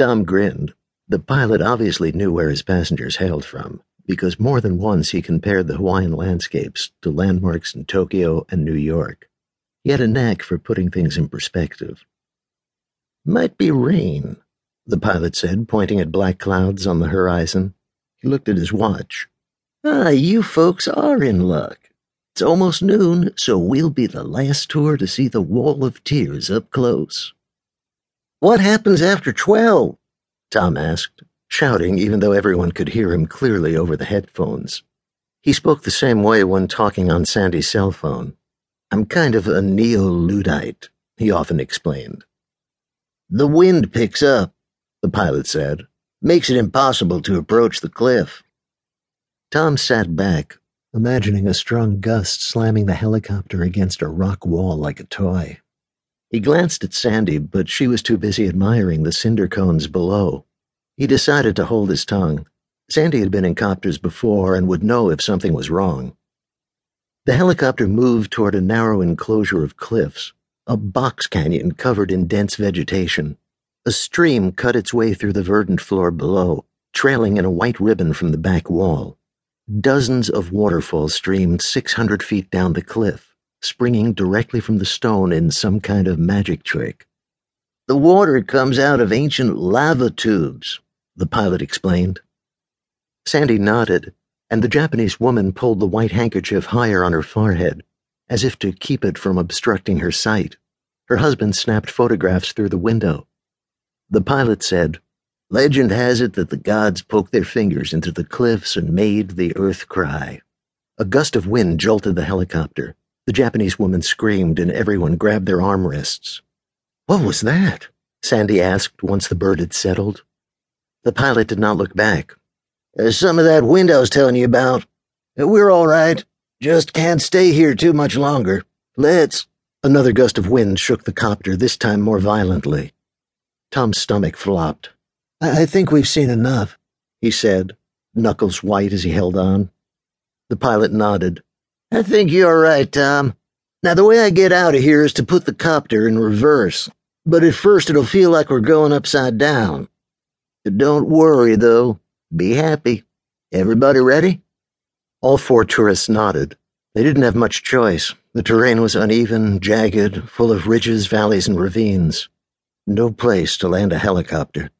Tom grinned. The pilot obviously knew where his passengers hailed from, because more than once he compared the Hawaiian landscapes to landmarks in Tokyo and New York. He had a knack for putting things in perspective. Might be rain, the pilot said, pointing at black clouds on the horizon. He looked at his watch. Ah, you folks are in luck. It's almost noon, so we'll be the last tour to see the Wall of Tears up close. What happens after twelve? Tom asked, shouting even though everyone could hear him clearly over the headphones. He spoke the same way when talking on Sandy's cell phone. I'm kind of a neo-Luddite, he often explained. The wind picks up, the pilot said. Makes it impossible to approach the cliff. Tom sat back, imagining a strong gust slamming the helicopter against a rock wall like a toy. He glanced at Sandy, but she was too busy admiring the cinder cones below. He decided to hold his tongue. Sandy had been in copters before and would know if something was wrong. The helicopter moved toward a narrow enclosure of cliffs, a box canyon covered in dense vegetation. A stream cut its way through the verdant floor below, trailing in a white ribbon from the back wall. Dozens of waterfalls streamed 600 feet down the cliff, springing directly from the stone in some kind of magic trick. The water comes out of ancient lava tubes, the pilot explained. Sandy nodded and the Japanese woman pulled the white handkerchief higher on her forehead, as if to keep it from obstructing her sight. Her husband snapped photographs through the window. The pilot said, Legend has it that the gods poked their fingers into the cliffs and made the earth cry. A gust of wind jolted the helicopter. The Japanese woman screamed and everyone grabbed their armrests. What was that? Sandy asked once the bird had settled. The pilot did not look back. There's some of that wind I was telling you about. We're all right. Just can't stay here too much longer. Let's. Another gust of wind shook the copter, this time more violently. Tom's stomach flopped. I, I think we've seen enough, he said, knuckles white as he held on. The pilot nodded. I think you're right, Tom. Now, the way I get out of here is to put the copter in reverse, but at first it'll feel like we're going upside down. Don't worry, though. Be happy. Everybody ready? All four tourists nodded. They didn't have much choice. The terrain was uneven, jagged, full of ridges, valleys, and ravines. No place to land a helicopter.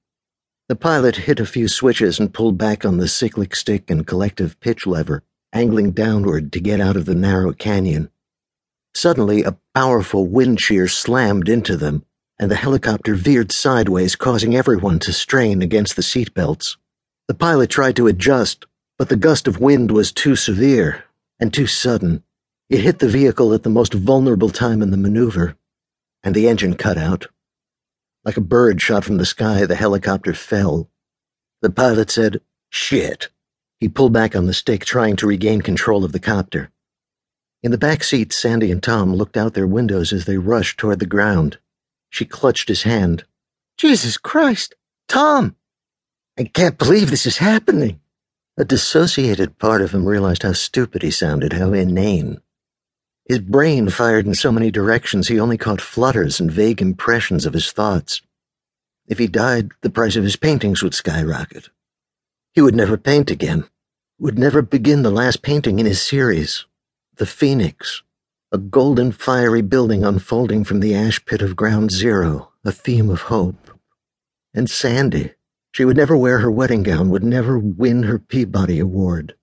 The pilot hit a few switches and pulled back on the cyclic stick and collective pitch lever, angling downward to get out of the narrow canyon. Suddenly, a powerful wind shear slammed into them, and the helicopter veered sideways, causing everyone to strain against the seatbelts. The pilot tried to adjust, but the gust of wind was too severe and too sudden. It hit the vehicle at the most vulnerable time in the maneuver, and the engine cut out. Like a bird shot from the sky, the helicopter fell. The pilot said, Shit. He pulled back on the stick, trying to regain control of the copter. In the back seat, Sandy and Tom looked out their windows as they rushed toward the ground. She clutched his hand. Jesus Christ! Tom! I can't believe this is happening. A dissociated part of him realized how stupid he sounded, how inane. His brain fired in so many directions he only caught flutters and vague impressions of his thoughts. If he died, the price of his paintings would skyrocket. He would never paint again, would never begin the last painting in his series, The Phoenix, a golden fiery building unfolding from the ash pit of ground zero, a theme of hope. And Sandy. She would never wear her wedding gown, would never win her Peabody Award.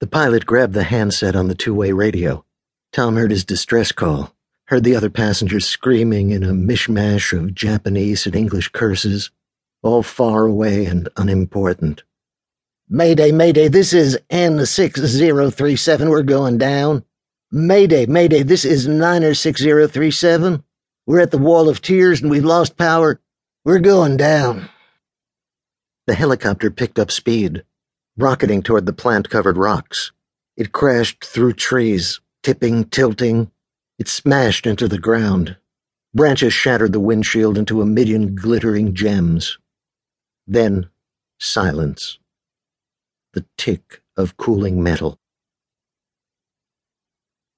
The pilot grabbed the handset on the two-way radio. Tom heard his distress call, heard the other passengers screaming in a mishmash of Japanese and English curses, all far away and unimportant. Mayday, Mayday, this is N6037, we're going down. Mayday, Mayday, this is Niner 6037. We're at the Wall of Tears and we've lost power. We're going down. The helicopter picked up speed, rocketing toward the plant covered rocks. It crashed through trees, tipping, tilting. It smashed into the ground. Branches shattered the windshield into a million glittering gems. Then, silence. The tick of cooling metal.